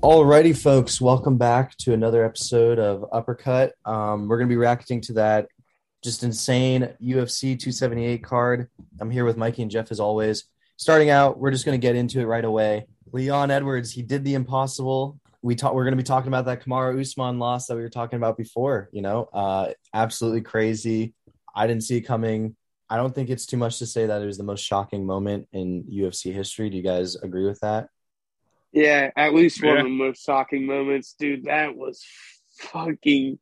Alrighty, folks, welcome back to another episode of Uppercut. Um, we're going to be reacting to that just insane UFC 278 card. I'm here with Mikey and Jeff as always. Starting out, we're just going to get into it right away. Leon Edwards, he did the impossible. We talk, we're going to be talking about that Kamaru Usman loss that we were talking about before. You know, uh, absolutely crazy. I didn't see it coming. I don't think it's too much to say that it was the most shocking moment in UFC history. Do you guys agree with that? Yeah, at least one yeah. of the most shocking moments, dude. That was fucking,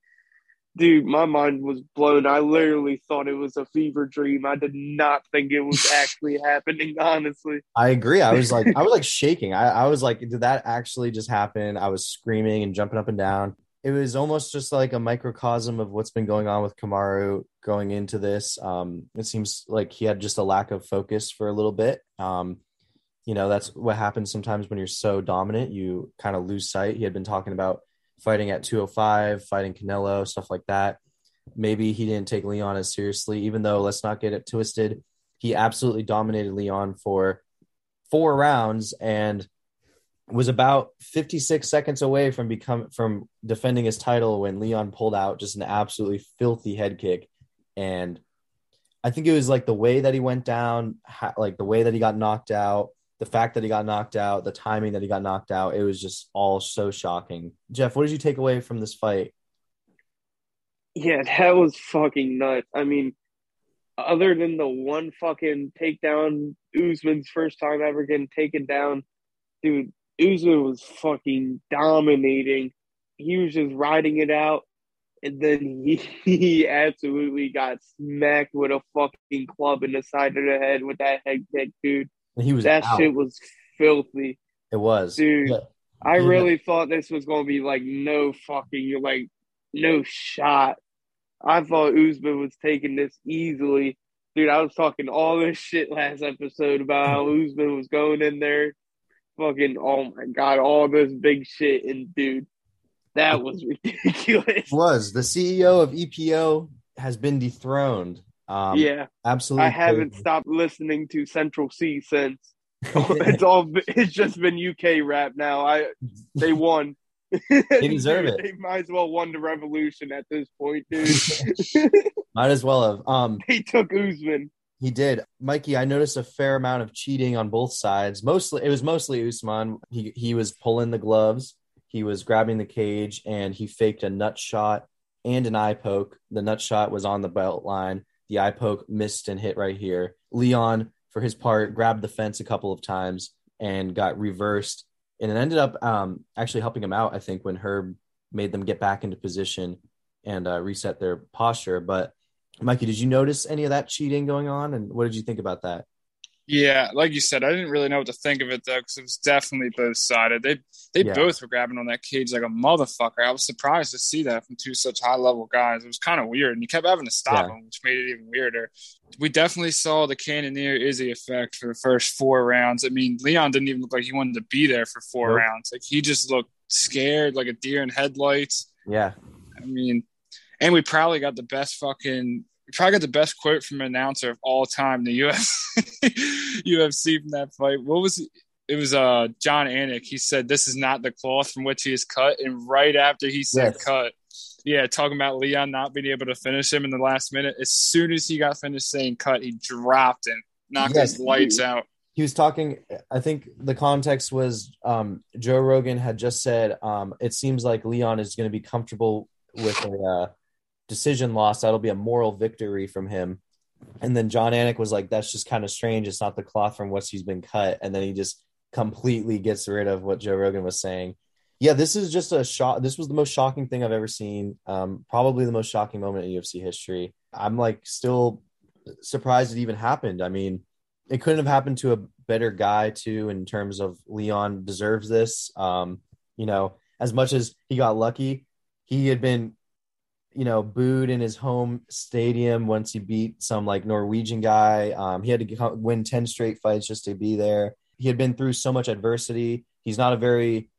dude. My mind was blown. I literally thought it was a fever dream. I did not think it was actually happening. Honestly, I agree. I was like, I was like shaking. I, I was like, did that actually just happen? I was screaming and jumping up and down. It was almost just like a microcosm of what's been going on with Kamaru going into this. Um, it seems like he had just a lack of focus for a little bit. Um, you know that's what happens sometimes when you're so dominant you kind of lose sight. He had been talking about fighting at 205 fighting canelo stuff like that. Maybe he didn't take leon as seriously even though let's not get it twisted he absolutely dominated leon for four rounds and was about 56 seconds away from become from defending his title when leon pulled out just an absolutely filthy head kick. And i think it was like the way that he went down like the way that he got knocked out the fact that he got knocked out, the timing that he got knocked out, it was just all so shocking. Jeff, what did you take away from this fight? Yeah, that was fucking nuts. I mean, other than the one fucking takedown, Usman's first time ever getting taken down, dude, Usman was fucking dominating. He was just riding it out. And then he, he absolutely got smacked with a fucking club in the side of the head with that head kick, dude he was that out. shit was filthy. It was, dude. I really thought this was gonna be like no fucking You're like no shot. I thought Usman was taking this easily. Dude, I was talking all this shit last episode about how mm-hmm. Usman was going in there, fucking oh my god, all this big shit, and dude, that was ridiculous. It was the CEO of EPO has been dethroned. Um, yeah, absolutely. I haven't crazy. stopped listening to Central Cee since. it's all. It's just been UK rap now. I they won. They deserve it. They might as well won the revolution at this point, dude. might as well have. Um, he took Usman. He did, Mikey. I noticed a fair amount of cheating on both sides. Mostly, it was mostly Usman. He he was pulling the gloves. He was grabbing the cage, and he faked a nut shot and an eye poke. The nut shot was on the belt line the eye poke missed and hit right here. Leon, for his part, grabbed the fence a couple of times and got reversed. And it ended up um, actually helping him out, I think, when Herb made them get back into position and uh, reset their posture. But Mikey, did you notice any of that cheating going on? And what did you think about that? Yeah, like you said, I didn't really know what to think of it though, because it was definitely both sided. They they yeah. both were grabbing on that cage like a motherfucker. I was surprised to see that from two such high level guys. It was kind of weird, and you kept having to stop yeah. which made it even weirder. We definitely saw the Cannonier Izzy effect for the first four rounds. I mean, Leon didn't even look like he wanted to be there for four nope. rounds. Like he just looked scared, like a deer in headlights. Yeah, I mean, and we probably got the best fucking probably got the best quote from an announcer of all time. The UFC, UFC from that fight. What was it? it was uh Jon Anik. He said this is not the cloth from which he is cut, and right after he said yes. cut, yeah, talking about Leon not being able to finish him in the last minute. As soon as he got finished saying cut, he dropped him, knocked yes, his lights he, out. He was talking. I think the context was um, Joe Rogan had just said um, it seems like Leon is going to be comfortable with a uh, decision loss. That'll be a moral victory from him. And then Jon Anik was like, "That's just kind of strange. It's not the cloth from which he's been cut." And then he just completely gets rid of what Joe Rogan was saying. Yeah, this is just a shock. This was the most shocking thing I've ever seen. Um, probably the most shocking moment in UFC history. I'm like still surprised it even happened. I mean, it couldn't have happened to a better guy too. In terms of Leon deserves this. Um, you know, as much as he got lucky, he had been, you know, booed in his home stadium once he beat some like Norwegian guy. Um, he had to win ten straight fights just to be there he had been through so much adversity. He's not a very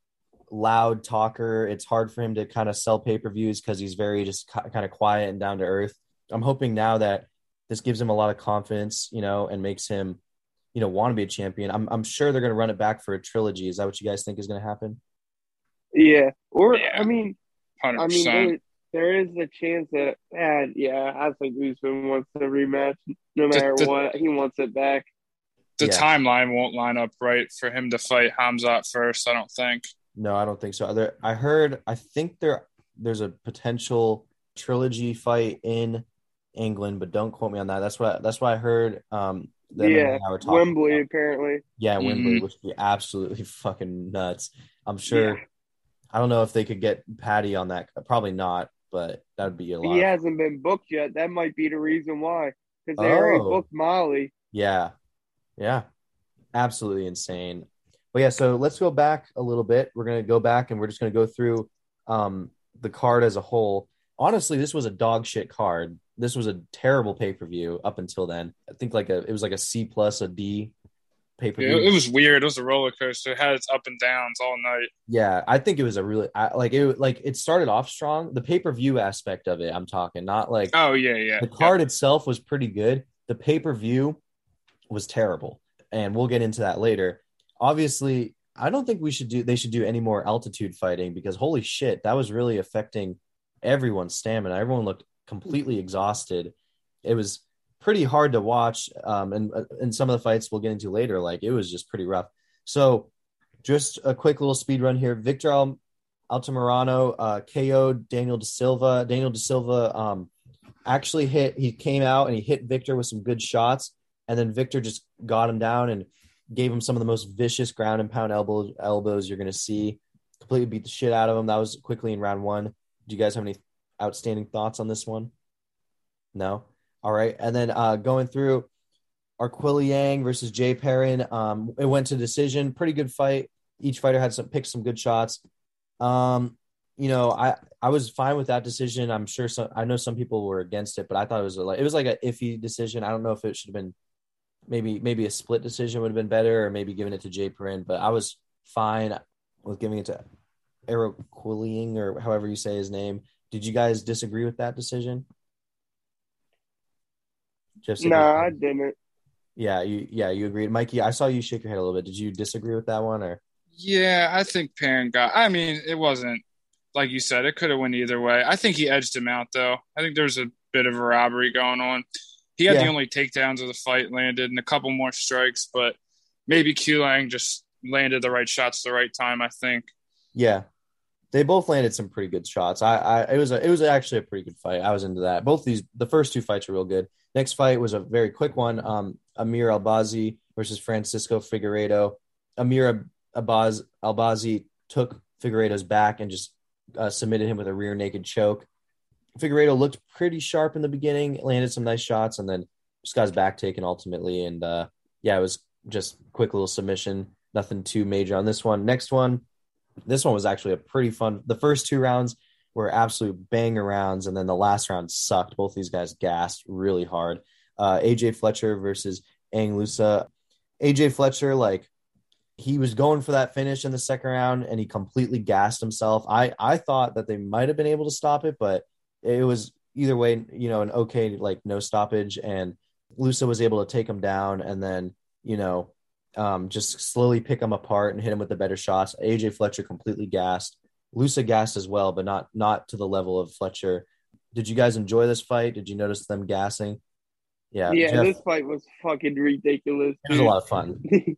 loud talker. It's hard for him to kind of sell pay per views because he's very just kind of quiet and down to earth. I'm hoping now that this gives him a lot of confidence, you know, and makes him, you know, want to be a champion. I'm I'm sure they're going to run it back for a trilogy. Is that what you guys think is going to happen? Yeah, or Yeah. I mean, Hundred I mean, percent. There, there is the chance that, and yeah, I think Usman wants the rematch no matter the- what. He wants it back. The Yeah. timeline won't line up right for him to fight Hamzat first. I don't think. No, I don't think so. There, I heard. I think there there's a potential trilogy fight in England, but don't quote me on that. That's what that's what I heard. Um, them Yeah, and I were talking Wembley, about. apparently. Yeah, Wembley, Mhm. which would be absolutely fucking nuts. I'm sure. Yeah. I don't know if they could get Paddy on that. Probably not, but that would be a lot. He hasn't been booked yet. That might be the reason why. Because they already Oh. booked Molly. Yeah. Yeah. Absolutely insane. But yeah, so let's go back a little bit. We're going to go back and we're just going to go through um, the card as a whole. Honestly, this was a dog shit card. This was a terrible pay per view up until then. I think like a it was like a C plus a D pay per Yeah, view. it was weird. It was a roller coaster. It had its up and downs all night. Yeah, I think it was a really I, like it like it started off strong. The pay per view aspect of it, I'm talking, not like Oh yeah, yeah. the card itself was pretty good. The pay per view was terrible, and we'll get into that later. Obviously, I don't think we should do. They should do any more altitude fighting because holy shit, that was really affecting everyone's stamina. Everyone looked completely exhausted. It was pretty hard to watch, um, and and some of the fights we'll get into later, like it was just pretty rough. So, just a quick little speed run here. Victor Al- Altamirano uh, KO'd Daniel De Silva. Daniel De Silva um, actually hit. He came out and he hit Victor with some good shots, and then Victor just got him down and gave him some of the most vicious ground and pound elbows elbows you're going to see. Completely beat the shit out of him. That was quickly in round one. Do you guys have any outstanding thoughts on this one? No. All right, and then uh, going through Arquilla Yang versus Jay Perrin. Um, it went to decision. Pretty good fight. Each fighter had some picked some good shots. Um, you know, I I was fine with that decision. I'm sure some I know some people were against it, but I thought it was like it was like a iffy decision. I don't know if it should have been maybe maybe a split decision would have been better, or maybe giving it to Jay Perrin. But I was fine with giving it to Eric Quilling or however you say his name. Did you guys disagree with that decision? Just No, I didn't. yeah, you yeah you agreed, Mikey. I saw you shake your head a little bit. Did you disagree with that one or? Yeah, I think Perrin got. I mean, it wasn't like you said. It could have went either way. I think he edged him out, though. I think there's a bit of a robbery going on. He had Yeah. the only takedowns of the fight landed, and a couple more strikes, but maybe Q Lang just landed the right shots the right time. I think. Yeah, they both landed some pretty good shots. I, I it was a, it was actually a pretty good fight. I was into that. Both these the first two fights were real good. Next fight was a very quick one. Um, Amir Albazi versus Francisco Figueiredo. Amir Abaz Albazi took Figueiredo's back and just uh, submitted him with a rear naked choke. Figueiredo looked pretty sharp in the beginning, landed some nice shots, and then just got his back taken ultimately. And uh, yeah, it was just quick little submission. Nothing too major on this one. Next one, this one was actually a pretty fun. The first two rounds were absolute banger rounds, and then the last round sucked. Both these guys gassed really hard. Uh, AJ Fletcher versus Ange Loosa. AJ Fletcher, like he was going for that finish in the second round, and he completely gassed himself. I I thought that they might have been able to stop it, but it was either way, you know, an okay like no stoppage, and Loosa was able to take him down, and then you know um, just slowly pick him apart and hit him with the better shots. AJ Fletcher completely gassed. Loosa gassed as well, but not not to the level of Fletcher. Did you guys enjoy this fight? Did you notice them gassing? Yeah, Yeah, Jeff, this fight was fucking ridiculous. it was a lot of fun.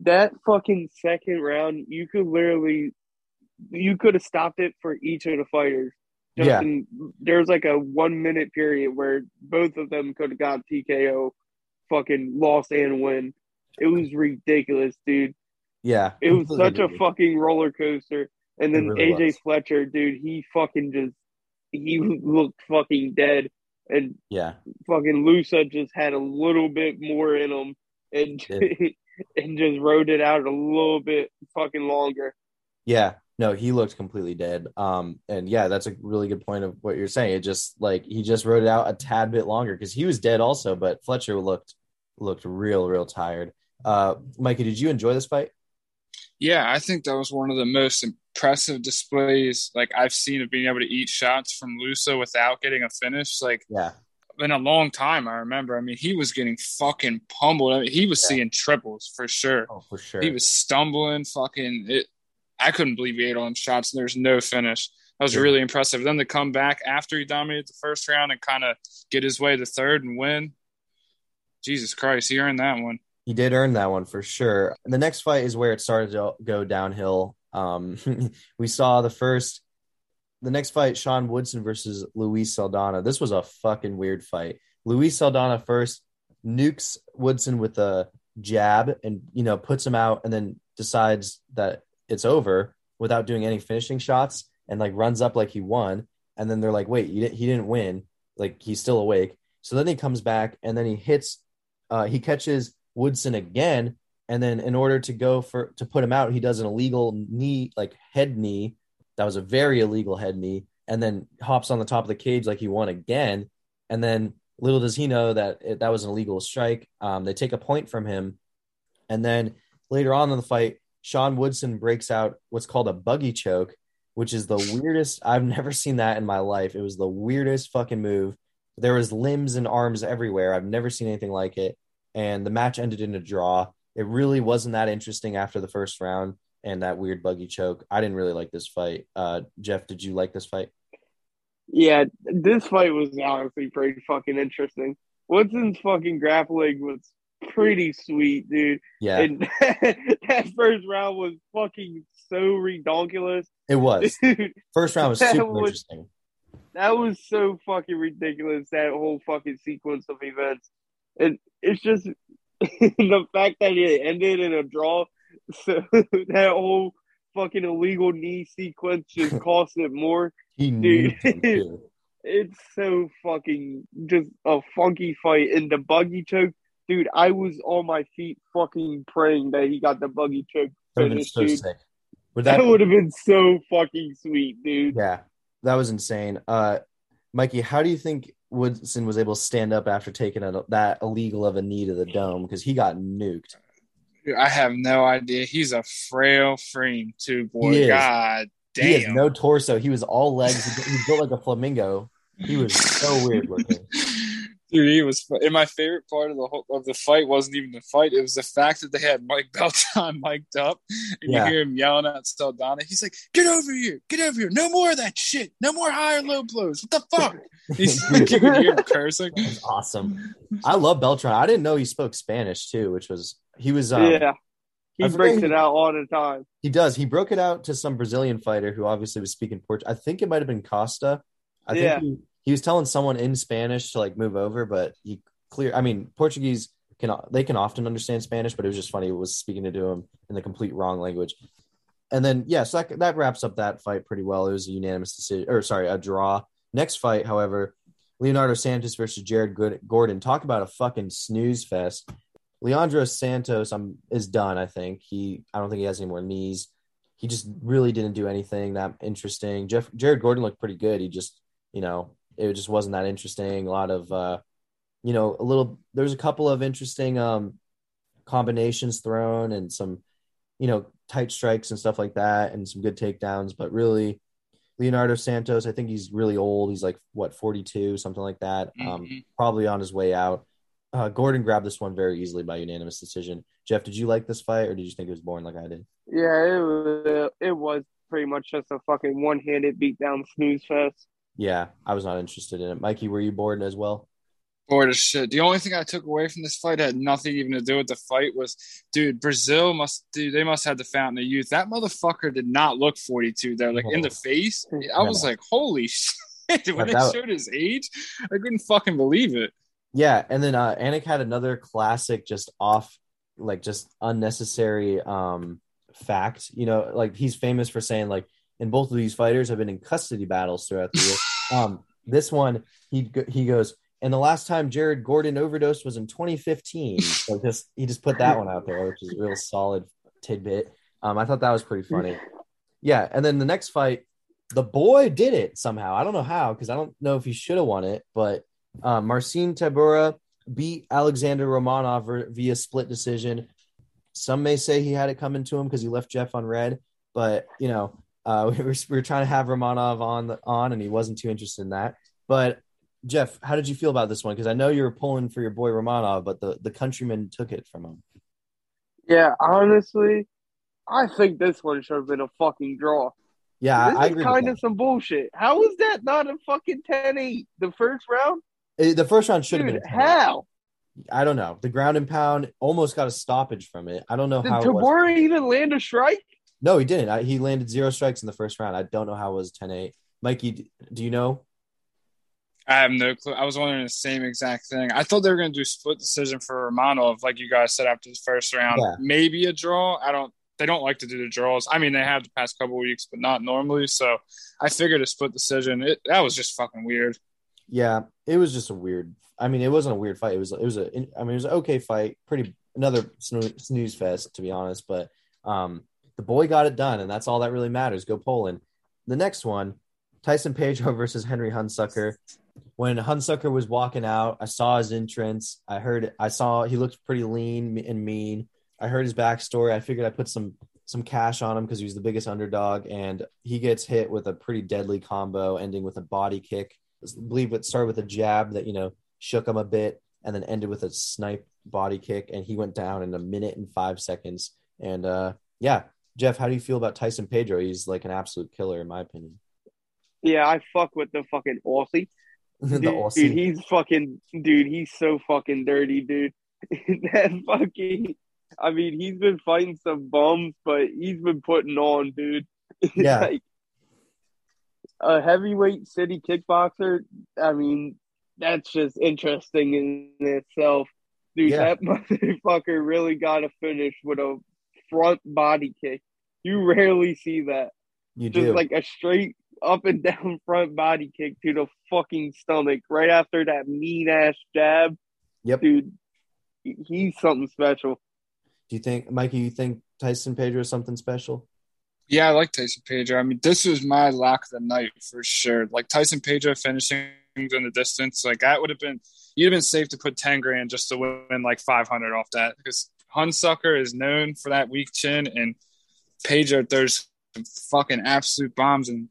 that fucking second round, you could literally, you could have stopped it for each of the fighters. Just Yeah. in, there was like a one minute period where both of them could have got TKO, fucking lost and win. It was ridiculous, dude. Yeah, It was such a fucking roller coaster. And then really AJ was. Fletcher, dude, he fucking just he looked fucking dead, and yeah, fucking Loosa just had a little bit more in him, and and just rode it out a little bit fucking longer. yeah. No, he looked completely dead. Um, and yeah, that's a really good point of what you're saying. It just like he just wrote it out a tad bit longer because he was dead also, but Fletcher looked looked real, real tired. Uh, Mikey, did you enjoy this fight? Yeah, I think that was one of the most impressive displays like I've seen of being able to eat shots from Loosa without getting a finish. Like Yeah, in a long time, I remember. I mean, he was getting fucking pummeled. I mean, he was Yeah. seeing triples for sure. oh for sure. He was stumbling, fucking it. I couldn't believe he ate all them shots and there's no finish. That was Yeah. really impressive. Then to come back after he dominated the first round and kind of get his way to third and win. Jesus Christ, he earned that one. He did earn that one for sure. The next fight is where it started to go downhill. Um, we saw the first, the next fight, Sean Woodson versus Luis Saldana. This was a fucking weird fight. Luis Saldana first nukes Woodson with a jab and you know puts him out, and then decides that it's over without doing any finishing shots, and like runs up like he won. And then they're like, "Wait, he didn't win. Like he's still awake." So then he comes back and then he hits, uh, he catches Woodson again, and then in order to go for to put him out, he does an illegal knee, like head knee. That was a very illegal head knee, and then hops on the top of the cage like he won again. And then little does he know that it, that was an illegal strike. Um, they take a point from him, and then later on in the fight, Sean Woodson breaks out what's called a buggy choke, which is the weirdest. I've never seen that in my life. It was the weirdest fucking move. There was limbs and arms everywhere. I've never seen anything like it and the match ended in a draw. It really wasn't that interesting after the first round and that weird buggy choke. I didn't really like this fight. Uh, Jeff, did you like this fight? Yeah, this fight was honestly pretty fucking interesting. Woodson's fucking grappling was pretty sweet, dude. Yeah, And that first round was fucking so redonkulous. it was. Dude, First round was super was- interesting. that was so fucking ridiculous, that whole fucking sequence of events. And it's just the fact that it ended in a draw, so that whole fucking illegal knee sequence just cost it more. He knew Dude. too. It's so fucking just a funky fight. And the buggy choke, dude, I was on my feet fucking praying that he got the buggy choke That would have been finished, so dude. Would That that? would have been so fucking sweet, dude. Yeah, that was insane. Uh, Mikey, how do you think Woodson was able to stand up after taking a, that illegal of a knee to the dome because he got nuked? Dude, I have no idea. He's a frail frame too, boy. He. God He had damn. no torso. He was all legs. He, he built like a flamingo. He was so weird looking. Dude, he was. And my favorite part of the whole of the fight wasn't even the fight. It was the fact that they had Mike Beltran mic'd up, and Yeah. you hear him yelling at Saldana. He's like, "Get over here! Get over here! No more of that shit! No more high or low blows! What the fuck?" He's Dude, you can hear him cursing. that awesome. I love Beltran. I didn't know he spoke Spanish too, which was he was. Um, yeah. He I forget breaks he- it out all the time. He does. He broke it out to some Brazilian fighter who obviously was speaking Portuguese. I think it might have been Costa. I Yeah. think he, he was telling someone in Spanish to like move over, but he clear. I mean, Portuguese can they can often understand Spanish, but it was just funny. It was speaking to him in the complete wrong language. And then yes, that that wraps up that fight pretty well. It was a unanimous decision, or sorry, a draw. Next fight, however, Leonardo Santos versus Jared Gordon. Talk about a fucking snooze fest. Leandro Santos um, is done. I think he. I don't think he has any more knees. He just really didn't do anything that interesting. Jeff Jared Gordon looked pretty good. He just, you know, it just wasn't that interesting. A lot of, uh, you know, a little. There's a couple of interesting um, combinations thrown and some, you know, tight strikes and stuff like that, and some good takedowns. But really, Leonardo Santos, I think he's really old. He's like what 42, something like that. Um, Mhm. probably on his way out. Uh, Gordon grabbed this one very easily by unanimous decision. Jeff, did you like this fight, or did you think it was boring like I did? Yeah, it was, it was pretty much just a fucking one handed beatdown snooze fest. Yeah, I was not interested in it. Mikey, were you bored as well? bored as shit. The only thing I took away from this fight had nothing even to do with the fight was, dude, Brazil must, dude, they must have the fountain of youth. That motherfucker did not look 42 though. Like in the face, I was like, holy shit. when Yeah, that- they showed his age, I couldn't fucking believe it. Yeah, and then uh, Anik had another classic, just off, like just unnecessary um fact. You know, like he's famous for saying like, and both of these fighters have been in custody battles throughout the year. um, this one he he goes, and the last time Jared Gordon overdosed was in 2015. So just he just put that one out there, which is a real solid tidbit. Um, I thought that was pretty funny. Yeah, and then the next fight, the boy did it somehow. I don't know how because I don't know if he should have won it, but uh, Marcin Tybura beat Alexander Romanov via split decision. Some may say he had it coming to him because he left Jeff on red, but you know, uh, we, were, we were trying to have Romanov on the on, and he wasn't too interested in that. But Jeff, how did you feel about this one? Because I know you were pulling for your boy Romanov, but the the countryman took it from him. Yeah, honestly, I think this one should have been a fucking draw. Yeah, this I is agree. kind of some bullshit. How is that not a fucking 10-8 the first round? Eh, The first round should have been. a how? I don't know. The ground and pound almost got a stoppage from it. I don't know Did how. It was. Tybura even land a strike? No, he didn't. I, he landed zero strikes in the first round. I don't know how it was 10-8. Mikey, do you know? I have no clue. I was wondering the same exact thing. I thought they were going to do split decision for Romano, Romanov, like you guys said after the first round. Yeah. Maybe a draw. I don't. They don't like to do the draws. I mean, they have the past couple weeks, but not normally. So I figured a split decision. It, that was just fucking weird. Yeah, it was just a weird. I mean, it wasn't a weird fight. It was. It was a. I mean, it was an okay fight. Pretty another snooze fest, to be honest. But um, the boy got it done, and that's all that really matters. Go Poland. The next one, Tyson Pedro versus Henry Hunsucker. When Hunsucker was walking out, I saw his entrance. I heard. I saw he looked pretty lean and mean. I heard his backstory. I figured I put some some cash on him because he was the biggest underdog, and he gets hit with a pretty deadly combo, ending with a body kick. I believe it started with a jab that you know shook him a bit, and then ended with a snipe body kick, and he went down in a minute and five seconds. And uh, yeah, Jeff, how do you feel about Tyson Pedro? He's like an absolute killer, in my opinion. Yeah, I fuck with the fucking Aussie. the dude, Aussie. dude, he's fucking dude. He's so fucking dirty, dude. that fucking. I mean, he's been fighting some bums, but he's been putting on, dude. Yeah. like a heavyweight city kickboxer. I mean, that's just interesting in itself, dude. Yeah. That motherfucker really got to finish with a front body kick. You rarely see that you just do. like a straight up and down front body kick to the fucking stomach right after that mean ass jab. Yep. Dude, he's something special. Do you think, Mikey? You think Tyson Pedro is something special? Yeah, I like Tyson Pedro. I mean, this was my lock of the night for sure. Like Tyson Pedro finishing in the distance, like that would have been you'd have been safe to put ten grand just to win like five hundred off that because Hunsucker is known for that weak chin, and Pedro throws fucking absolute bombs, and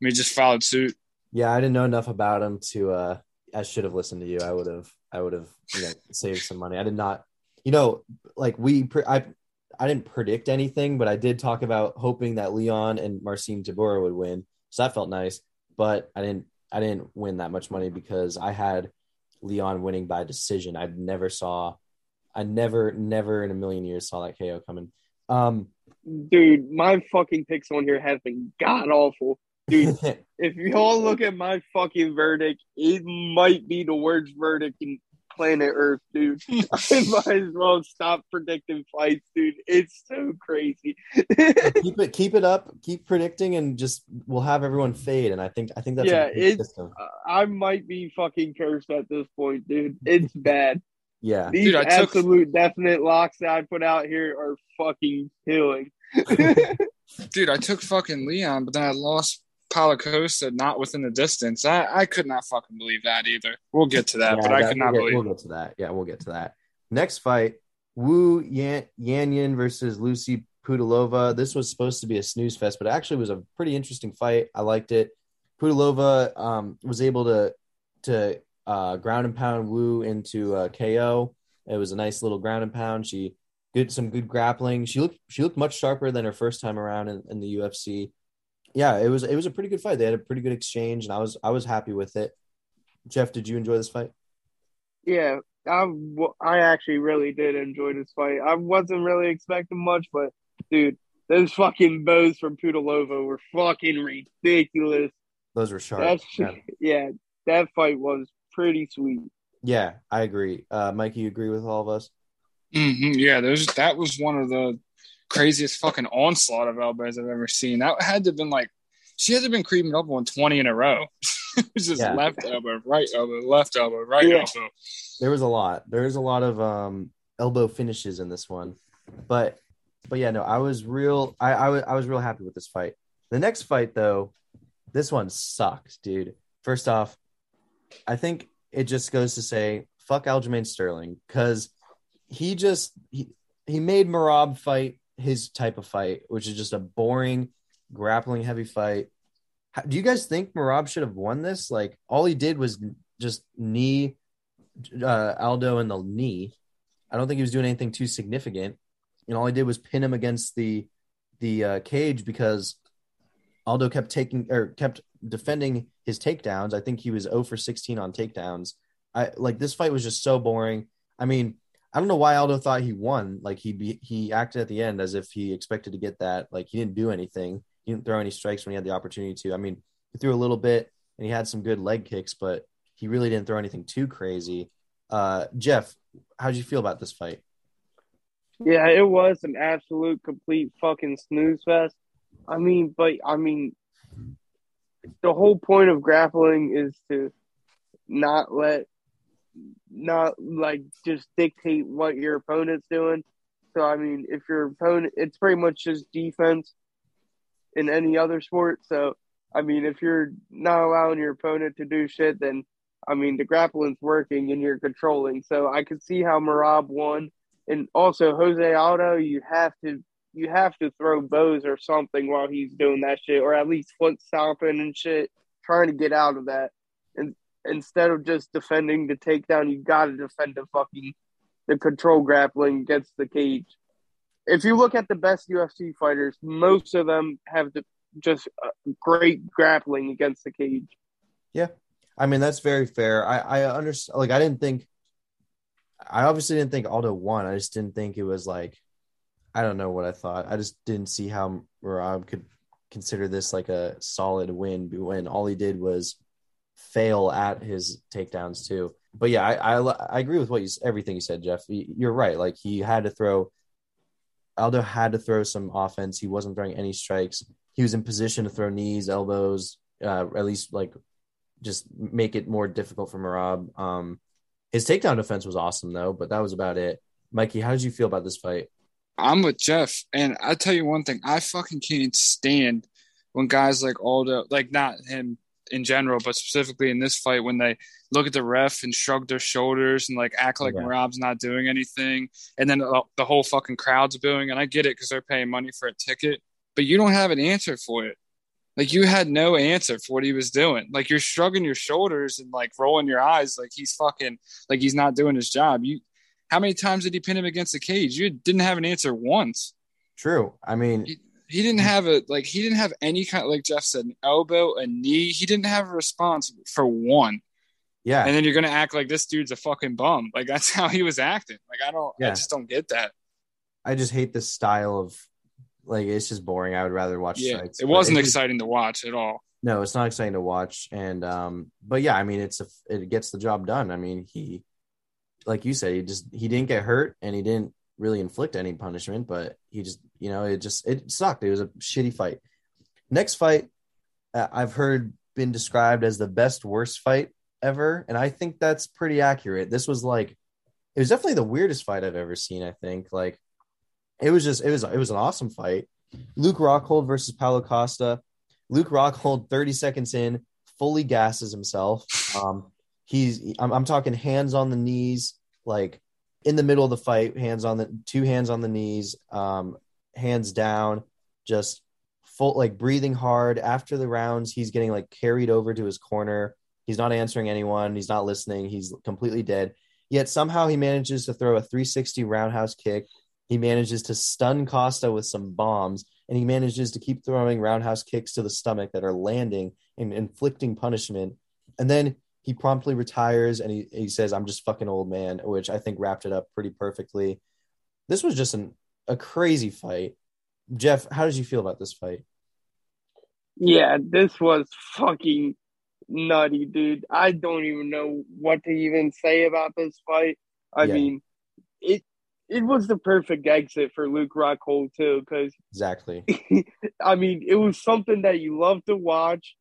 we just followed suit. Yeah, I didn't know enough about him to. uh I should have listened to you. I would have. I would have you know, saved some money. I did not. You know, like we. Pre- I. I didn't predict anything, but I did talk about hoping that Leon and Marcin Tybura would win. So that felt nice. But I didn't. I didn't win that much money because I had Leon winning by decision. I never saw. I never, never in a million years saw that KO coming. Um, Dude, my fucking picks on here have been god awful. Dude, if y'all look at my fucking verdict, it might be the worst verdict in planet Earth, dude. I might as well stop predicting fights, dude. It's so crazy. keep it keep it up keep predicting and just we'll have everyone fade and i think i think that's Yeah, a it's- system I might be fucking cursed at this point, dude. It's bad. Yeah These Dude, I took- absolute definite locks that I put out here are fucking killing. Dude, I took fucking Leon, but then I lost Paulo Costa not within the distance. I, I could not fucking believe that either. We'll get to that, Yeah, but I that- could not we'll get, believe. we'll get to that yeah we'll get to that next fight Wu Yan Yanyan versus Lucy Pudilova. This was supposed to be a snooze fest, but it actually was a pretty interesting fight. I liked it. Pudilova um, was able to to uh, ground and pound Wu into uh, KO. It was a nice little ground and pound. She did some good grappling. She looked she looked much sharper than her first time around in, in the UFC. Yeah, it was it was a pretty good fight. They had a pretty good exchange, and I was I was happy with it. Jeff, did you enjoy this fight? Yeah, I I actually really did enjoy this fight. I wasn't really expecting much, but dude, those fucking bows from Pudilova were fucking ridiculous. Those were sharp. That's Yeah. yeah, that fight was pretty sweet. Yeah, I agree. Uh, Mike, you agree with all of us? hmm Yeah, there's that was one of the craziest fucking onslaught of elbows I've ever seen. That had to have been like she had to have been creeping up on twenty in a row. it was just Yeah. left elbow, right elbow, left elbow, right Yeah. elbow. There was a lot. There was a lot of um, elbow finishes in this one, but but yeah, no, I was real. I I was I was real happy with this fight. The next fight though, this one sucked, dude. First off, I think it just goes to say fuck Aljamain Sterling because he just he, he made Merab fight his type of fight, which is just a boring grappling heavy fight. How, do you guys think Merab should have won this? Like all he did was just knee uh, Aldo in the knee. I don't think he was doing anything too significant. and all he did was pin him against the the uh, cage because Aldo kept taking or kept defending his takedowns. I think he was 0 for 16 on takedowns. I like this fight was just so boring. I mean, I don't know why Aldo thought he won. Like he be, he acted at the end as if he expected to get that. Like he didn't do anything. He didn't throw any strikes when he had the opportunity to. I mean, he threw a little bit and he had some good leg kicks, but he really didn't throw anything too crazy. Uh, Jeff, how did you feel about this fight? Yeah, it was an absolute complete fucking snooze fest. I mean, but I mean, the whole point of grappling is to not let, not like just dictate what your opponent's doing. So, I mean, if your opponent, it's pretty much just defense in any other sport. So, I mean, if you're not allowing your opponent to do shit, then I mean, the grappling's working and you're controlling. So I could see how Merab won. And also Jose Aldo, you have to you have to throw bows or something while he's doing that shit, or at least foot stomping and shit, trying to get out of that. And instead of just defending the takedown, you gotta defend the fucking the control grappling against the cage. If you look at the best UFC fighters, most of them have the, just uh, great grappling against the cage. Yeah, I mean, that's very fair. I, I understand. Like, I didn't think, I obviously didn't think Aldo won. I just didn't think it was like, I don't know what I thought. I just didn't see how Merab could consider this like a solid win when all he did was fail at his takedowns too. But yeah, I I, I agree with what you everything you said, Jeff. You're right. Like he had to throw. Aldo had to throw some offense. He wasn't throwing any strikes. He was in position to throw knees, elbows, uh, at least like just make it more difficult for Merab. Um, his takedown defense was awesome though, but that was about it. Mikey, how did you feel about this fight? I'm with Jeff, and I tell you one thing: I fucking can't stand when guys like Aldo, like not him in general, but specifically in this fight, when they look at the ref and shrug their shoulders and like act like yeah. Merab's not doing anything, and then the whole fucking crowd's booing. And I get it because they're paying money for a ticket, but you don't have an answer for it. Like you had no answer for what he was doing. Like you're shrugging your shoulders and like rolling your eyes like he's fucking like he's not doing his job. You how many times did he pin him against the cage? You didn't have an answer once. True. I mean he, he didn't have a like he didn't have any kind like Jeff said, an elbow, a knee. He didn't have a response for one. Yeah. And then you're gonna act like this dude's a fucking bum. Like that's how he was acting. Like I don't yeah. I just don't get that. I just hate this style of like it's just boring. I would rather watch yeah. It wasn't exciting to watch at all. No, it's not exciting to watch. And um, but yeah, I mean, it's a, it gets the job done. I mean, he, like you said, he just he didn't get hurt and he didn't really inflict any punishment, but he just you know it just it sucked. It was a shitty fight. Next fight, uh, I've heard been described as the best worst fight ever, and I think that's pretty accurate. This was like it was definitely the weirdest fight I've ever seen. I think like it was just it was it was an awesome fight. Luke Rockhold versus Paulo Costa. Luke Rockhold, 30 seconds in, fully gasses himself. Um, he's I'm, I'm talking hands on the knees, like in the middle of the fight, hands on the two hands on the knees, um, hands down, just full like breathing hard. After the rounds, he's getting like carried over to his corner. He's not answering anyone. He's not listening. He's completely dead. Yet somehow he manages to throw a 360 roundhouse kick he manages to stun Costa with some bombs, and he manages to keep throwing roundhouse kicks to the stomach that are landing and inflicting punishment. And then he promptly retires and he, he says, I'm just fucking old man, which I think wrapped it up pretty perfectly. This was just an, a crazy fight. Jeff, how did you feel about this fight? Yeah, this was fucking nutty, dude. I don't even know what to even say about this fight. I yeah. mean, it it was the perfect exit for Luke Rockhold too, because exactly. I mean, it was something that you love to watch,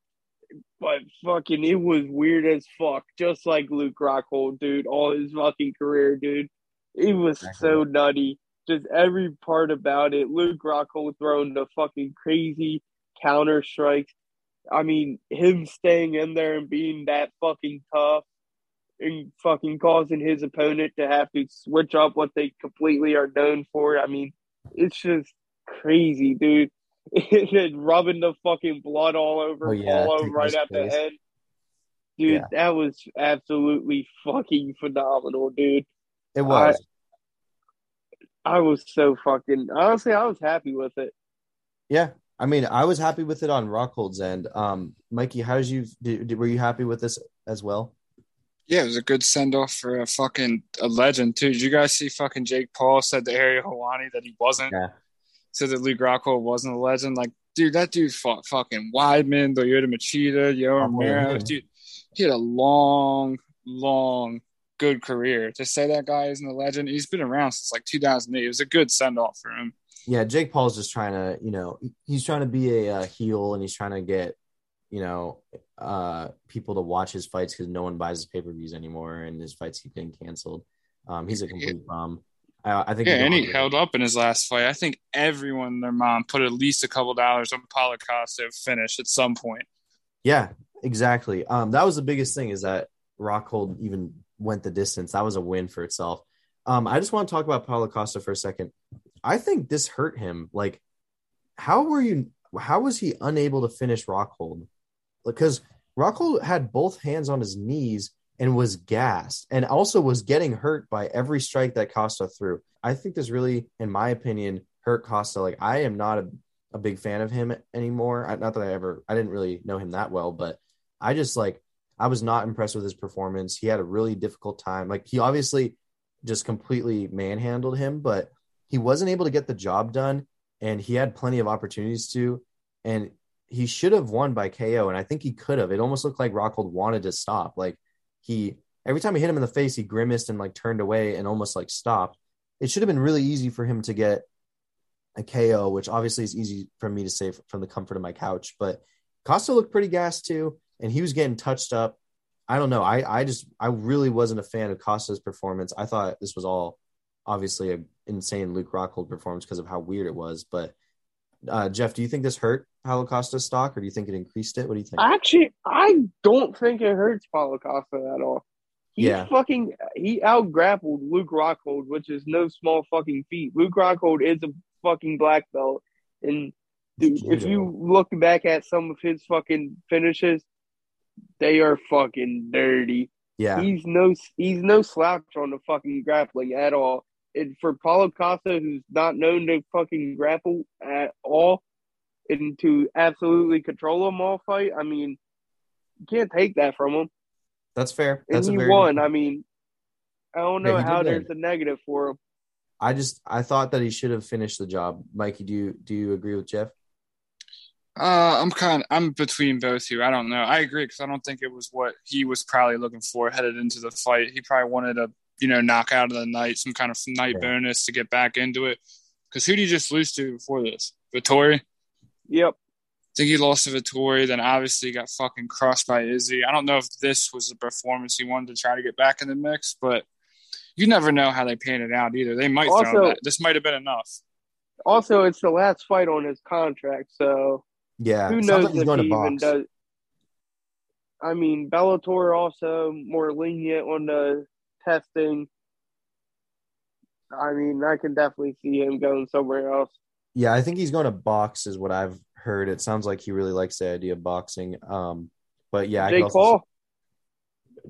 but fucking, it was weird as fuck. Just like Luke Rockhold, dude, all his fucking career, dude. It was exactly. so nutty. Just every part about it. Luke Rockhold throwing the fucking crazy counter strikes. I mean, him staying in there and being that fucking tough and fucking causing his opponent to have to switch up what they completely are known for. I mean, it's just crazy, dude. Rubbing the fucking blood all over oh, yeah, Paulo right at the end. Dude, yeah. that was absolutely fucking phenomenal, dude. It was. I was so fucking honestly, I was happy with it. Yeah, I mean, I was happy with it on Rockhold's end. Um, Mikey, how did you? Did, were you happy with this as well? Yeah, it was a good send off for a fucking a legend too. Did you guys see fucking Jake Paul said to Ariel Helwani that he wasn't? Yeah. Said that Luke Rockhold wasn't a legend. Like, dude, that dude fought fucking Weidman, Lyoto Machida, Yo Oh, Romero. yeah. Dude, he had a long, long, good career. To say that guy isn't a legend, he's been around since like 2008. It was a good send off for him. Yeah, Jake Paul's just trying to, you know, he's trying to be a, uh heel and he's trying to get, you know, uh, people to watch his fights because no one buys his pay per views anymore and his fights keep getting canceled. Um, he's a complete bum. I, I think. Yeah, and he held up in his last fight. I think everyone their mom put at least a couple dollars on Paulo Costa to finish at some point. Yeah, exactly. Um, that was the biggest thing is that Rockhold even went the distance. That was a win for itself. Um, I just want to talk about Paulo Costa for a second. I think this hurt him. Like, how were you? How was he unable to finish Rockhold? Because Rockhold had both hands on his knees and was gassed, and also was getting hurt by every strike that Costa threw. I think this really, in my opinion, hurt Costa. Like, I am not a a big fan of him anymore. I, not that I ever, I didn't really know him that well, but I just like, I was not impressed with his performance. He had a really difficult time. Like, he obviously just completely manhandled him, but he wasn't able to get the job done. And he had plenty of opportunities to. And he should have won by KO. And I think he could have. It almost looked like Rockhold wanted to stop. Like, he, every time he hit him in the face, he grimaced and like turned away and almost like stopped. It should have been really easy for him to get a KO, which obviously is easy for me to say from the comfort of my couch. But Costa looked pretty gassed too, and he was getting touched up. I don't know. I I just I really wasn't a fan of Costa's performance. I thought this was all obviously a insane Luke Rockhold performance because of how weird it was. But uh, Jeff, do you think this hurt Paulo Costa's stock, or do you think it increased it? What do you think? Actually, I don't think it hurts Paulo Costa at all. He Yeah. fucking he out grappled Luke Rockhold, which is no small fucking feat. Luke Rockhold is a fucking black belt, and dude, if you look back at some of his fucking finishes, they are fucking dirty. yeah, He's no he's no slouch on the fucking grappling at all. And for Paulo Costa, who's not known to fucking grapple at all, and to absolutely control him all fight, I mean, you can't take that from him. that's fair. And That's a he very won. I mean, I don't know he did how win. there's a negative for him. I just I thought that he should have finished the job. Mikey, do you do you agree with Jeff? Uh, I'm kind of I'm between both here. I don't know. I agree because I don't think it was what he was probably looking for headed into the fight. He probably wanted a you know knockout of the night, some kind of night Yeah. bonus to get back into it. Because who did he just lose to before this? Vettori. Yep. I think he lost to Vettori, then obviously got fucking crushed by Izzy. I don't know if this was the performance he wanted to try to get back in the mix, but you never know how they pan it out either. They might Also- throw that. This might have been enough. Also, it's the last fight on his contract, so Yeah, who knows like if going he to even does. I mean, Bellator also more lenient on the testing. I mean, I can definitely see him going somewhere else. Yeah, I think he's going to box, is what I've heard. It sounds like he really likes the idea of boxing. Um, but yeah, I Jake also Paul.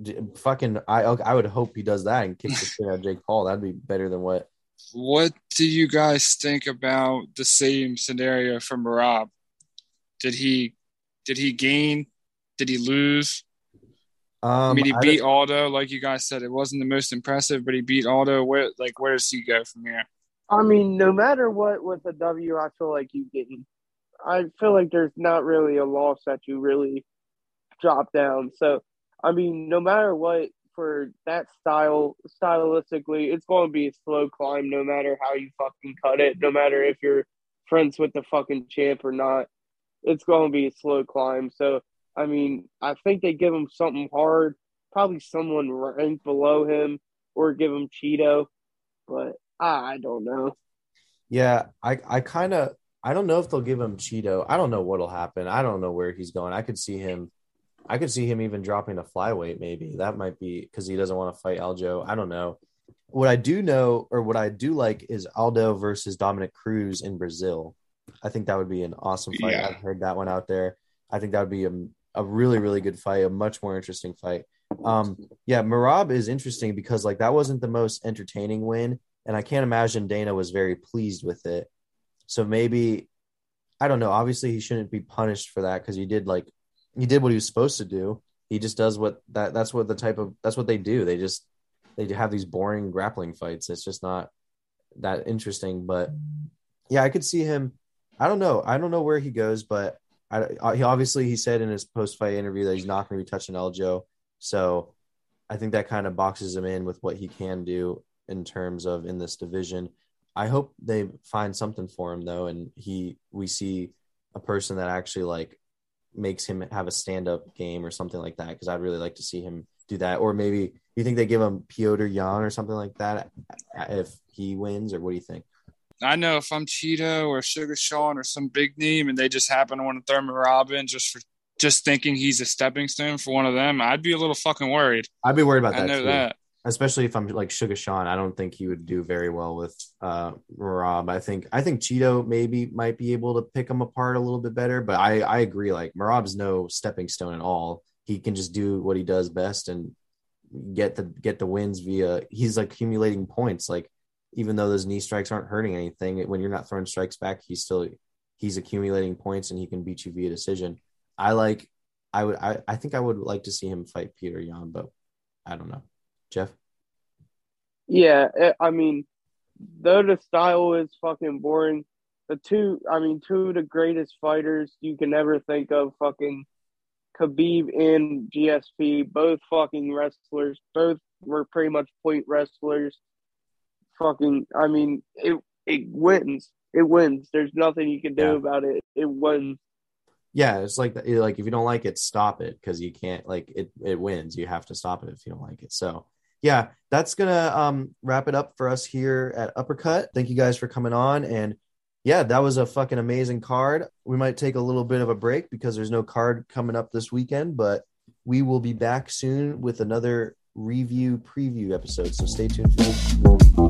see- fucking, I I would hope he does that and kicks the shit out of Jake Paul. That'd be better than what. What do you guys think about the same scenario from Rob? Did he did he gain? Did he lose? Um, I mean, he I beat don't- Aldo, like you guys said. It wasn't the most impressive, but he beat Aldo. Where like where does he go from here? I mean, no matter what with a W, I feel like you getting. I feel like there's not really a loss that you really drop down. So, I mean, no matter what for that style, stylistically, it's going to be a slow climb. No matter how you fucking cut it, no matter if you're friends with the fucking champ or not, it's going to be a slow climb. So, I mean, I think they give him something hard, probably someone ranked below him, or give him Chito, but I don't know. Yeah, I I kind of I don't know if they'll give him Chito. I don't know what'll happen. I don't know where he's going. I could see him. I could see him even dropping a flyweight. Maybe that might be because he doesn't want to fight Aljo. I don't know. What I do know, or what I do like, is Aldo versus Dominick Cruz in Brazil. I think that would be an awesome fight. Yeah. I've heard that one out there. I think that would be a, a really really good fight, a much more interesting fight. Um, yeah, Merab is interesting because like that wasn't the most entertaining win, and I can't imagine Dana was very pleased with it. So maybe I don't know. Obviously, he shouldn't be punished for that because he did like he did what he was supposed to do. He just does what that that's what the type of that's what they do. They just they have these boring grappling fights. It's just not that interesting. But yeah, I could see him. I don't know. I don't know where he goes, but I, he obviously he said in his post fight interview that he's not going to be touching Aljo. So I think that kind of boxes him in with what he can do in terms of in this division. I hope they find something for him though, and he we see a person that actually like makes him have a stand up game or something like that because I'd really like to see him do that. Or maybe you think they give him Petr Yan or something like that if he wins, or what do you think? I know if I'm Chito or Sugar Sean or some big name and they just happen to want to throw Merab just for just thinking he's a stepping stone for one of them, I'd be a little fucking worried. I'd be worried about that. I know too. that. Especially if I'm like Sugar Sean, I don't think he would do very well with uh Merab. I think I think Chito maybe might be able to pick him apart a little bit better, but I I agree. Like Merab's no stepping stone at all. He can just do what he does best and get the get the wins via he's like accumulating points. Like even though those knee strikes aren't hurting anything, when you're not throwing strikes back, he's still he's accumulating points and he can beat you via decision. I like I would I, I think I would like to see him fight Petr Yan, but I don't know. Jeff? Yeah, eh, I mean, though the style is fucking boring, the two I mean, two of the greatest fighters you can ever think of fucking Khabib and GSP, both fucking wrestlers, both were pretty much point wrestlers fucking. I mean, it it wins. It wins. There's nothing you can do yeah. about it. It wins. Yeah, it's like like if you don't like it, stop it because you can't like it. It wins. You have to stop it if you don't like it. So yeah, that's gonna um wrap it up for us here at Uppercut. Thank you guys for coming on and yeah, that was a fucking amazing card. We might take a little bit of a break because there's no card coming up this weekend, but we will be back soon with another review preview episode. So stay tuned for